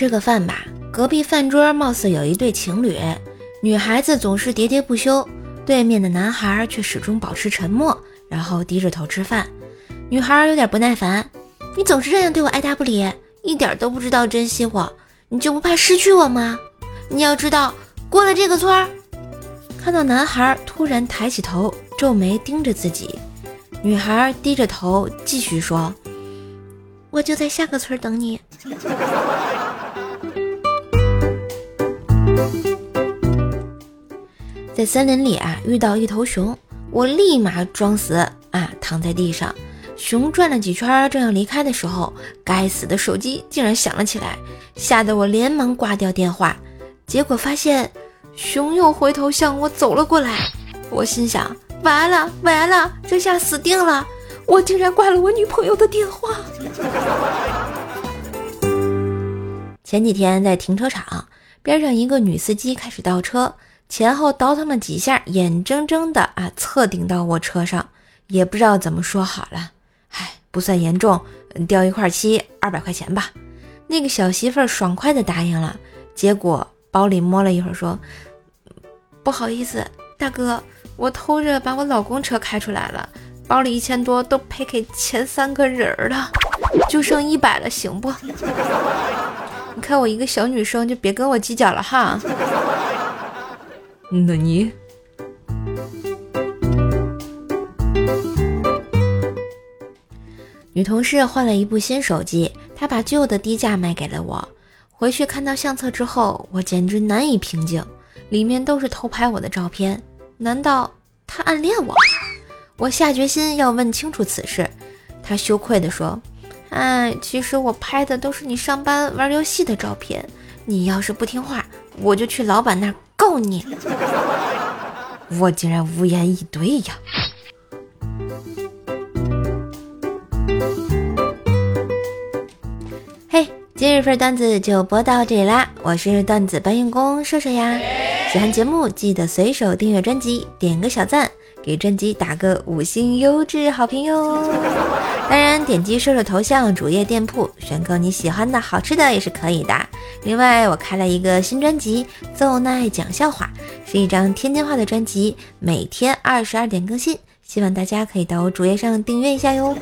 吃个饭吧，隔壁饭桌貌似有一对情侣，女孩子总是喋喋不休，对面的男孩却始终保持沉默，然后低着头吃饭。女孩有点不耐烦：“你总是这样对我爱答不理，一点都不知道珍惜我，你就不怕失去我吗？你要知道，过了这个村儿。”看到男孩突然抬起头，皱眉盯着自己，女孩低着头继续说：“我就在下个村等你。”在森林里啊，遇到一头熊，我立马装死啊，躺在地上。熊转了几圈，正要离开的时候，该死的手机竟然响了起来，吓得我连忙挂掉电话。结果发现熊又回头向我走了过来。我心想：完了完了，这下死定了！我竟然挂了我女朋友的电话。前几天在停车场边上，一个女司机开始倒车，前后倒腾了几下，眼睁睁的啊侧顶到我车上，也不知道怎么说好了。唉，不算严重，掉一块漆，二百块钱吧。那个小媳妇儿爽快的答应了，结果包里摸了一会儿，说：“不好意思，大哥，我偷着把我老公车开出来了，包里一千多都赔给前三个人了，就剩一百了，行不？”你看我一个小女生，就别跟我计较了哈。那你？女同事换了一部新手机，她把旧的低价卖给了我。回去看到相册之后，我简直难以平静，里面都是偷拍我的照片。难道她暗恋我？我下决心要问清楚此事。她羞愧地说。哎，其实我拍的都是你上班玩游戏的照片。你要是不听话，我就去老板那儿告你。我竟然无言以对呀！嘿，今日份段子就播到这里啦！我是段子搬运工射射呀。喜欢节目记得随手订阅专辑，点个小赞。给专辑打个五星优质好评哟！当然，点击射手头像主页店铺选购你喜欢的好吃的也是可以的。另外，我开了一个新专辑《奏奈讲笑话》，是一张天津话的专辑，每天二十二点更新，希望大家可以到我主页上订阅一下哟。